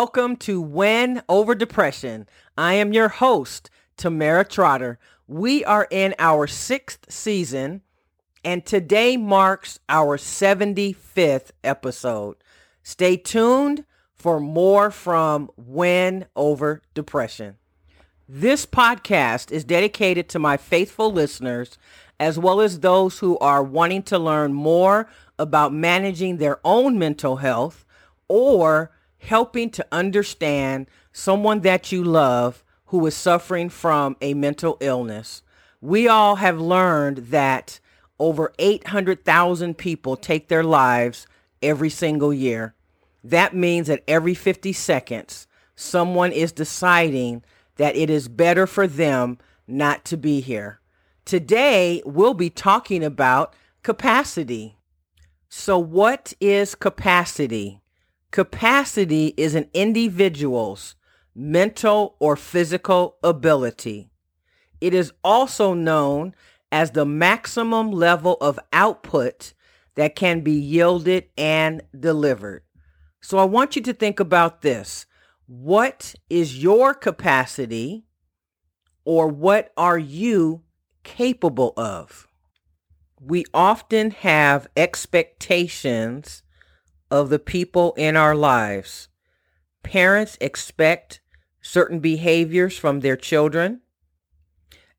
Welcome to Win Over Depression. I am your host, Tamera Trotter. We are in our sixth season, and today marks our 75th episode. Stay tuned for more from Win Over Depression. This podcast is dedicated to my faithful listeners, as well as those who are wanting to learn more about managing their own mental health or helping to understand someone that you love who is suffering from a mental illness. We all have learned that over 800,000 people take their lives every single year. That means that every 50 seconds, someone is deciding that it is better for them not to be here. Today, we'll be talking about capacity. So what is capacity? Capacity is an individual's mental or physical ability. It is also known as the maximum level of output that can be yielded and delivered. So I want you to think about this. What is your capacity or what are you capable of? We often have expectations of the people in our lives. Parents expect certain behaviors from their children.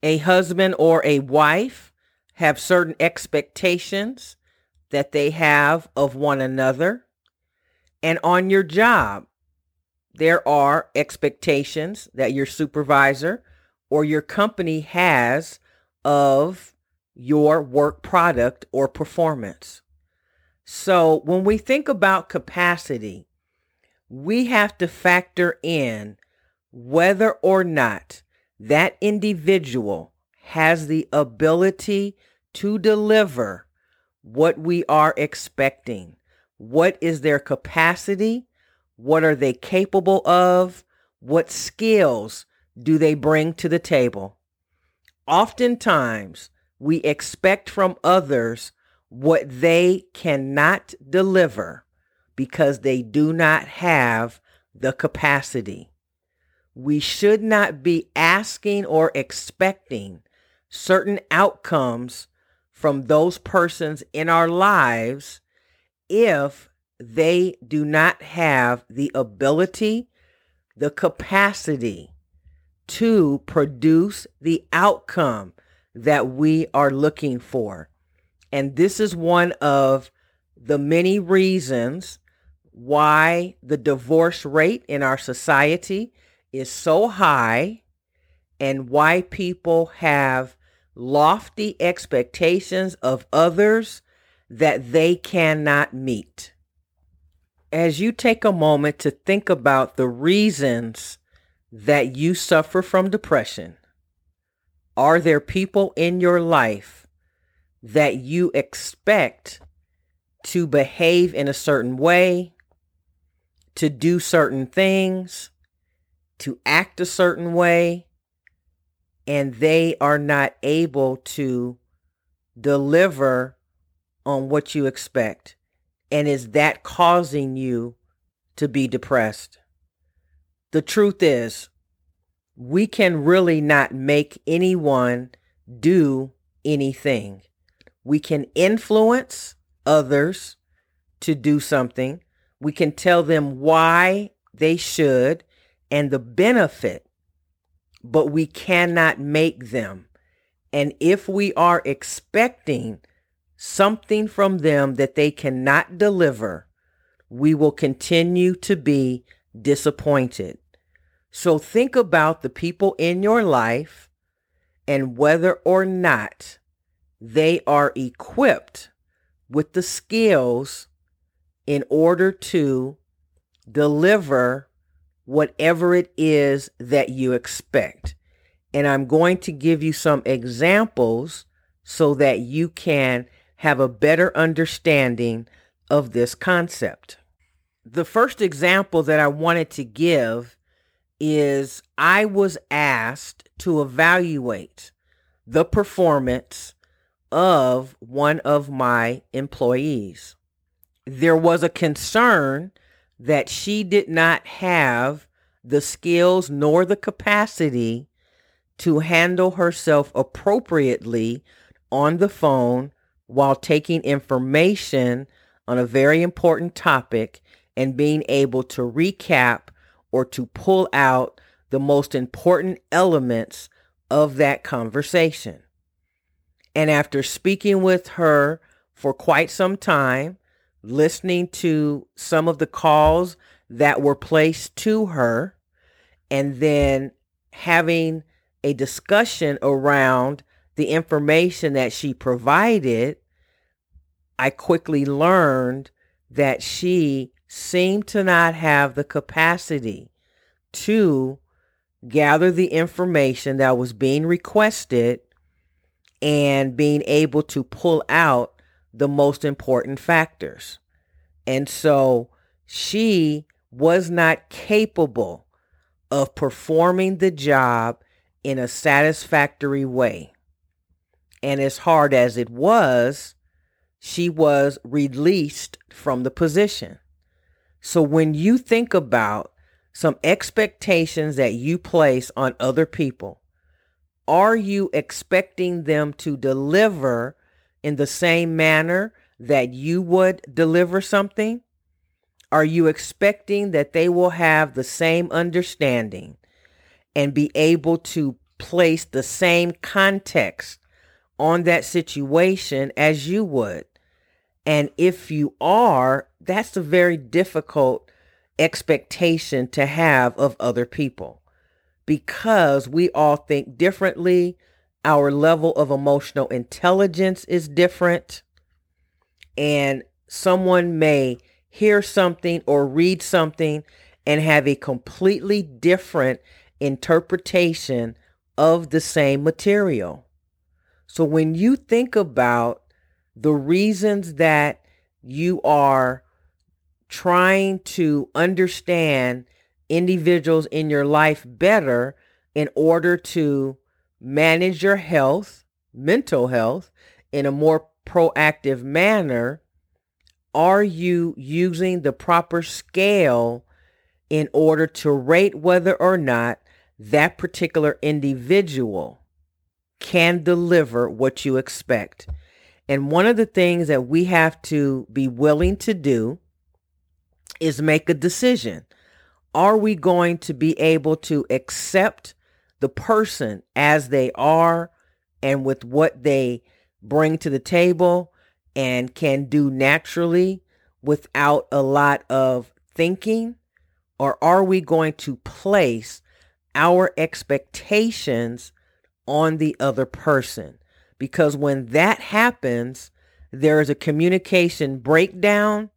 A husband or a wife have certain expectations that they have of one another. And on your job, there are expectations that your supervisor or your company has of your work product or performance. So when we think about capacity, we have to factor in whether or not that individual has the ability to deliver what we are expecting. What is their capacity? What are they capable of? What skills do they bring to the table? Oftentimes, we expect from others what they cannot deliver because they do not have the capacity. We should not be asking or expecting certain outcomes from those persons in our lives if they do not have the ability, the capacity to produce the outcome that we are looking for. And this is one of the many reasons why the divorce rate in our society is so high and why people have lofty expectations of others that they cannot meet. As you take a moment to think about the reasons that you suffer from depression, are there people in your life that you expect to behave in a certain way, to do certain things, to act a certain way, and they are not able to deliver on what you expect. And is that causing you to be depressed? The truth is, we can really not make anyone do anything. We can influence others to do something. We can tell them why they should and the benefit, but we cannot make them. And if we are expecting something from them that they cannot deliver, we will continue to be disappointed. So think about the people in your life and whether or not they are equipped with the skills in order to deliver whatever it is that you expect. And I'm going to give you some examples so that you can have a better understanding of this concept. The first example that I wanted to give is I was asked to evaluate the performance of one of my employees. There was a concern that she did not have the skills nor the capacity to handle herself appropriately on the phone while taking information on a very important topic and being able to recap or to pull out the most important elements of that conversation. And after speaking with her for quite some time, listening to some of the calls that were placed to her, and then having a discussion around the information that she provided, I quickly learned that she seemed to not have the capacity to gather the information that was being requested and being able to pull out the most important factors. And so she was not capable of performing the job in a satisfactory way. And as hard as it was, she was released from the position. So when you think about some expectations that you place on other people, are you expecting them to deliver in the same manner that you would deliver something? Are you expecting that they will have the same understanding and be able to place the same context on that situation as you would? And if you are, that's a very difficult expectation to have of other people because we all think differently. Our level of emotional intelligence is different. And someone may hear something or read something and have a completely different interpretation of the same material. So when you think about the reasons that you are trying to understand individuals in your life better in order to manage your health, mental health, in a more proactive manner, are you using the proper scale in order to rate whether or not that particular individual can deliver what you expect? And one of the things that we have to be willing to do is make a decision. Are we going to be able to accept the person as they are and with what they bring to the table and can do naturally without a lot of thinking? Or are we going to place our expectations on the other person? because when that happens, there is a communication breakdown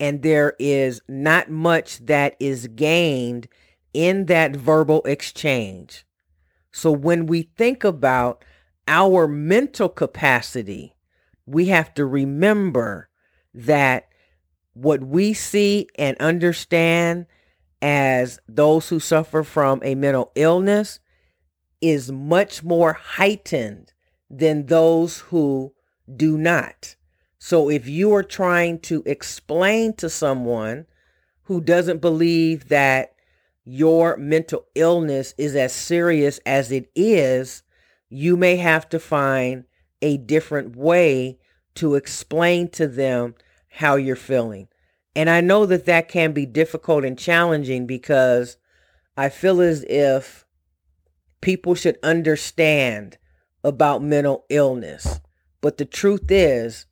and there is not much that is gained in that verbal exchange. So when we think about our mental capacity, we have to remember that what we see and understand as those who suffer from a mental illness is much more heightened than those who do not. So if you are trying to explain to someone who doesn't believe that your mental illness is as serious as it is, you may have to find a different way to explain to them how you're feeling. And I know that that can be difficult and challenging because I feel as if people should understand about mental illness. But the truth is,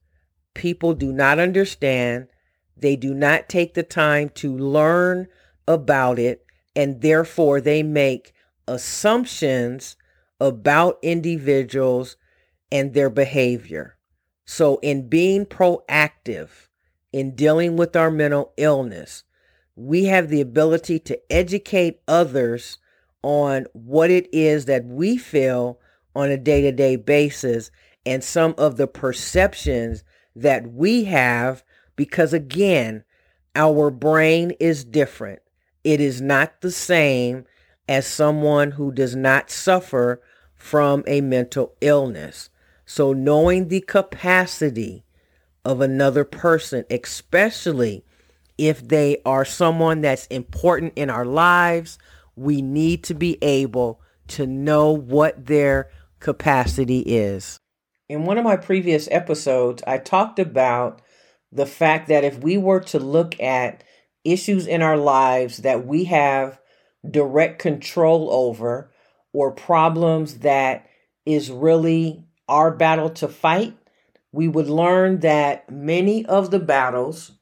people do not understand. They do not take the time to learn about it, and therefore they make assumptions about individuals and their behavior. So, in being proactive in dealing with our mental illness, we have the ability to educate others on what it is that we feel on a day to day basis and some of the perceptions that we have because, again, our brain is different. It is not the same as someone who does not suffer from a mental illness. So, knowing the capacity of another person, especially if they are someone that's important in our lives, we need to be able to know what their capacity is. In one of my previous episodes, I talked about the fact that if we were to look at issues in our lives that we have direct control over or problems that is really our battle to fight, we would learn that many of the battles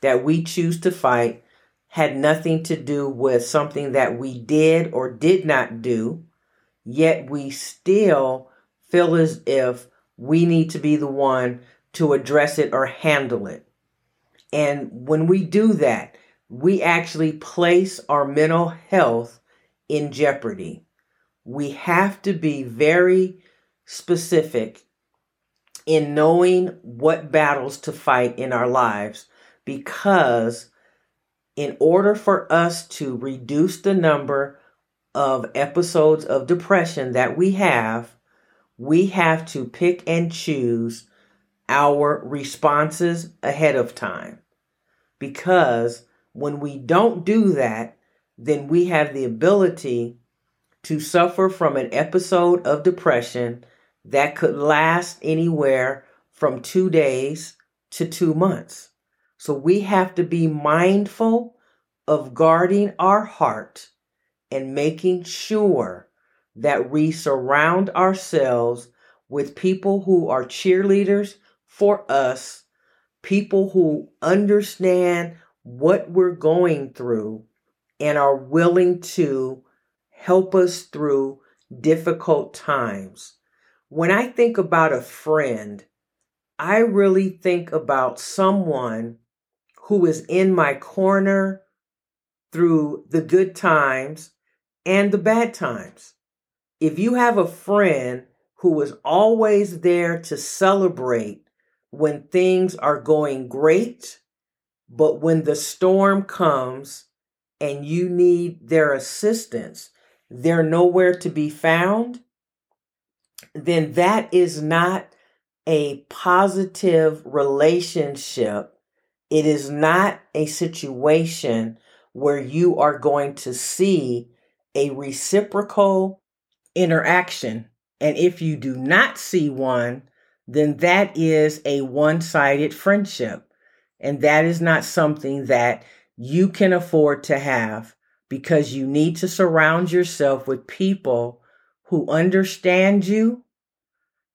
that we choose to fight had nothing to do with something that we did or did not do, yet we still feel as if we need to be the one to address it or handle it. And when we do that, we actually place our mental health in jeopardy. We have to be very specific in knowing what battles to fight in our lives because in order for us to reduce the number of episodes of depression that we have, we have to pick and choose our responses ahead of time. Because when we don't do that, then we have the ability to suffer from an episode of depression that could last anywhere from two days to two months. So we have to be mindful of guarding our heart and making sure that we surround ourselves with people who are cheerleaders for us, people who understand what we're going through and are willing to help us through difficult times. When I think about a friend, I really think about someone who is in my corner through the good times and the bad times. If you have a friend who is always there to celebrate when things are going great, but when the storm comes and you need their assistance, they're nowhere to be found, then that is not a positive relationship. It is not a situation where you are going to see a reciprocal interaction. And if you do not see one, then that is a one sided friendship. And that is not something that you can afford to have because you need to surround yourself with people who understand you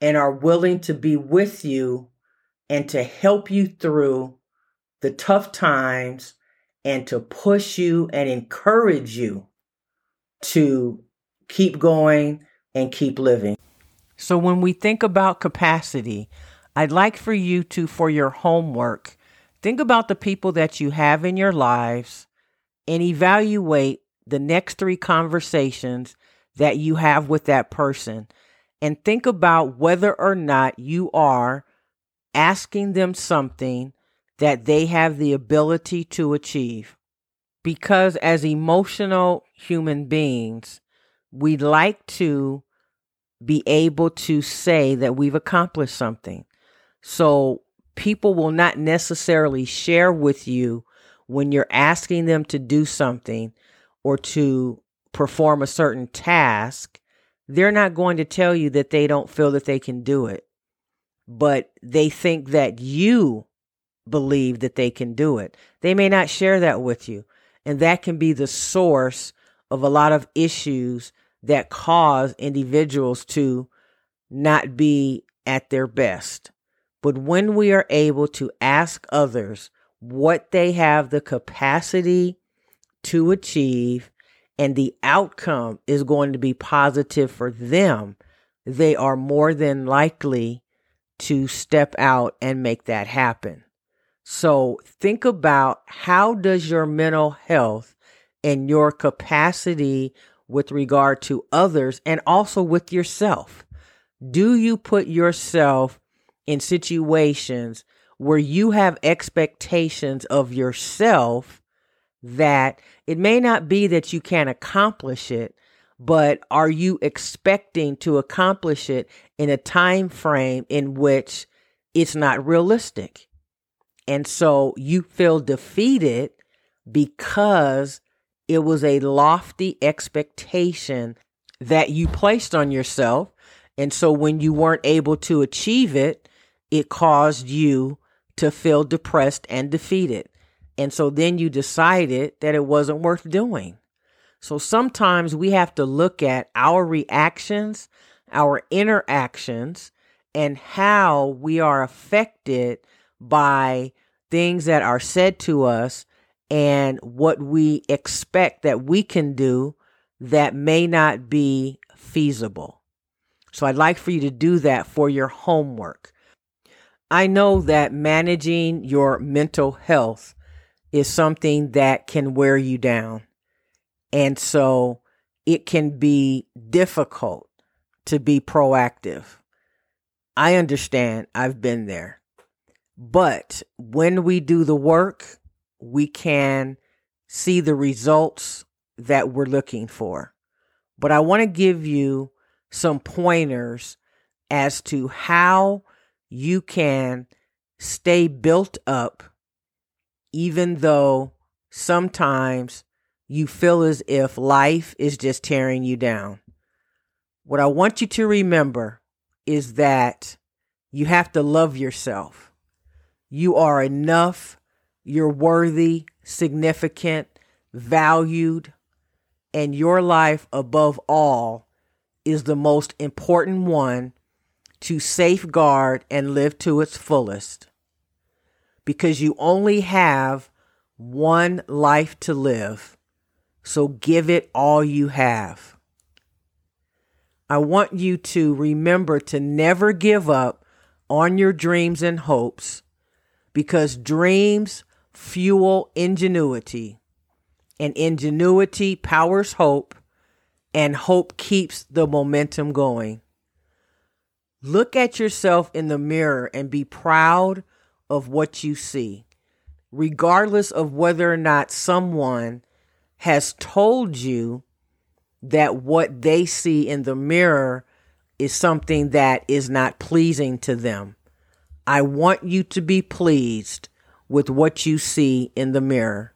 and are willing to be with you and to help you through the tough times and to push you and encourage you to keep going and keep living. So, when we think about capacity, I'd like for you to, for your homework, think about the people that you have in your lives and evaluate the next three conversations that you have with that person. And think about whether or not you are asking them something that they have the ability to achieve. Because as emotional human beings, we like to be able to say that we've accomplished something. So people will not necessarily share with you when you're asking them to do something or to perform a certain task. They're not going to tell you that they don't feel that they can do it, but they think that you believe that they can do it. They may not share that with you. And that can be the source of a lot of issues that cause individuals to not be at their best. But when we are able to ask others what they have the capacity to achieve and the outcome is going to be positive for them, they are more than likely to step out and make that happen. So think about how does your mental health and your capacity with regard to others and also with yourself. Do you put yourself in situations where you have expectations of yourself that it may not be that you can't accomplish it, but are you expecting to accomplish it in a time frame in which it's not realistic? And so you feel defeated because it was a lofty expectation that you placed on yourself. And so when you weren't able to achieve it, it caused you to feel depressed and defeated. And so then you decided that it wasn't worth doing. So sometimes we have to look at our reactions, our interactions, and how we are affected by things that are said to us and what we expect that we can do that may not be feasible. So I'd like for you to do that for your homework. I know that managing your mental health is something that can wear you down. And so it can be difficult to be proactive. I understand. I've been there. But when we do the work, we can see the results that we're looking for. But I want to give you some pointers as to how you can stay built up, even though sometimes you feel as if life is just tearing you down. What I want you to remember is that you have to love yourself. You are enough, you're worthy, significant, valued, and your life above all is the most important one to safeguard and live to its fullest. Because you only have one life to live, so give it all you have. I want you to remember to never give up on your dreams and hopes because dreams fuel ingenuity and ingenuity powers hope and hope keeps the momentum going. Look at yourself in the mirror and be proud of what you see, regardless of whether or not someone has told you that what they see in the mirror is something that is not pleasing to them. I want you to be pleased with what you see in the mirror.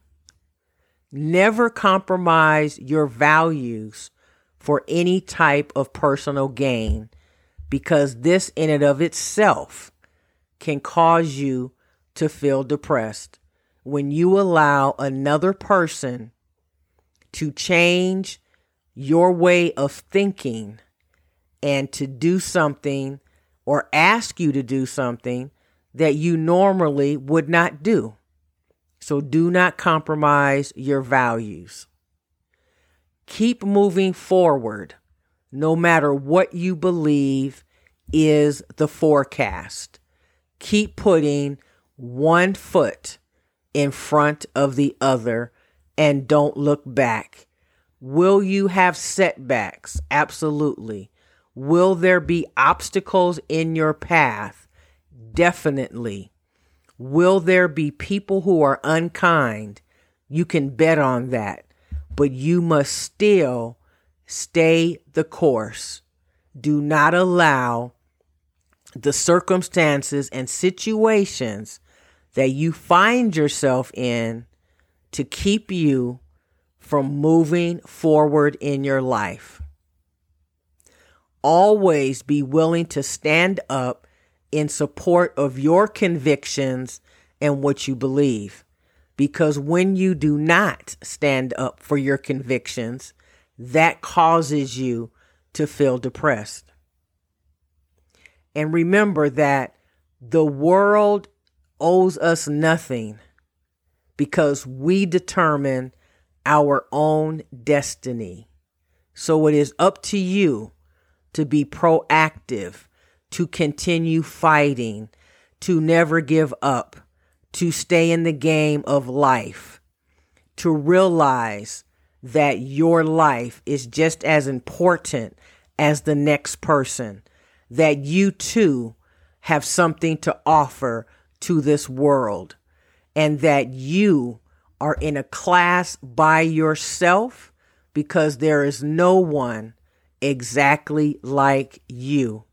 Never compromise your values for any type of personal gain because this in and of itself can cause you to feel depressed when you allow another person to change your way of thinking and to do something or ask you to do something that you normally would not do. So do not compromise your values. Keep moving forward no matter what you believe is the forecast. Keep putting one foot in front of the other and don't look back. Will you have setbacks? Absolutely. Will there be obstacles in your path? Definitely. Will there be people who are unkind? You can bet on that. But you must still stay the course. Do not allow the circumstances and situations that you find yourself in to keep you from moving forward in your life. Always be willing to stand up in support of your convictions and what you believe. Because when you do not stand up for your convictions, that causes you to feel depressed. And remember that the world owes us nothing because we determine our own destiny. So it is up to you to be proactive, to continue fighting, to never give up, to stay in the game of life, to realize that your life is just as important as the next person, that you too have something to offer to this world, and that you are in a class by yourself because there is no one exactly like you.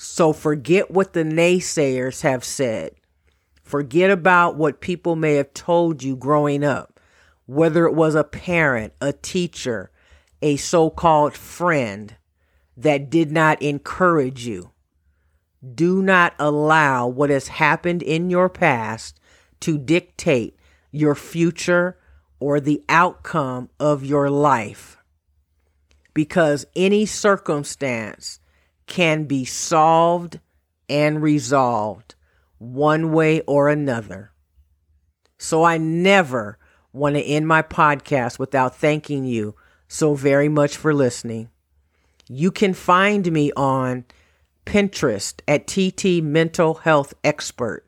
So forget what the naysayers have said. Forget about what people may have told you growing up, whether it was a parent, a teacher, a so called friend that did not encourage you. Do not allow what has happened in your past to dictate your future or the outcome of your life. Because any circumstance can be solved and resolved one way or another. So I never want to end my podcast without thanking you so very much for listening. You can find me on Pinterest at TT Mental Health Expert.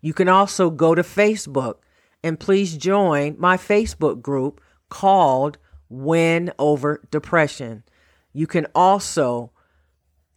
You can also go to Facebook and please join my Facebook group called Win Over Depression. You can also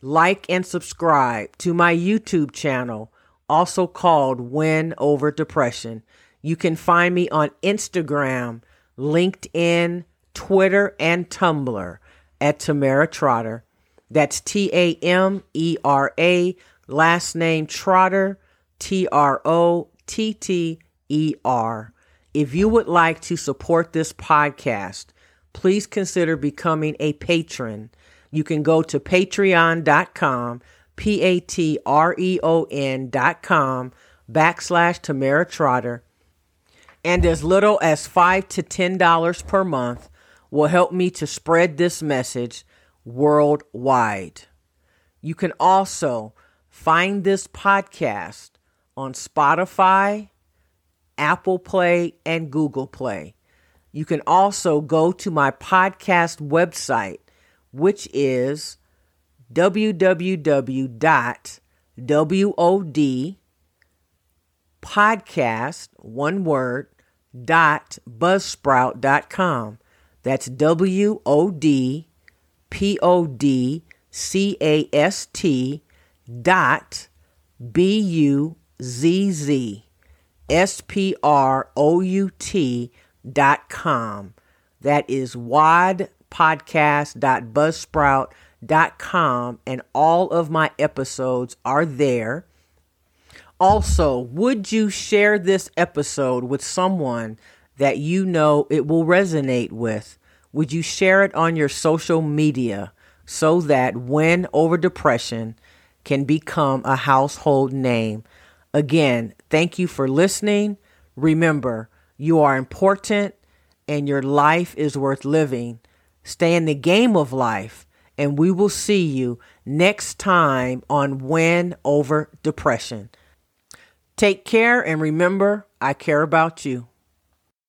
like and subscribe to my YouTube channel, also called Win Over Depression. You can find me on Instagram, LinkedIn, Twitter, and Tumblr at Tamera Trotter. That's T A M E R A, last name Trotter, T R O T T E R. If you would like to support this podcast, please consider becoming a patron you can go to patreon.com, P A T R E O N.com backslash Tamera Trotter. And as little as five to ten dollars per month will help me to spread this message worldwide. You can also find this podcast on Spotify, Apple Play, and Google Play. You can also go to my podcast website which is www.wodpodcast, one word, dot buzzsprout.com. That's W O D P O D C A S T dot B U Z Z S P R O U T dot com. That is WAD podcast.buzzsprout.com, and all of my episodes are there. Also, would you share this episode with someone that you know it will resonate with? Would you share it on your social media so that Win Over Depression can become a household name? Again, thank you for listening. Remember, you are important and your life is worth living. Stay in the game of life, and we will see you next time on Win Over Depression. Take care and remember, I care about you.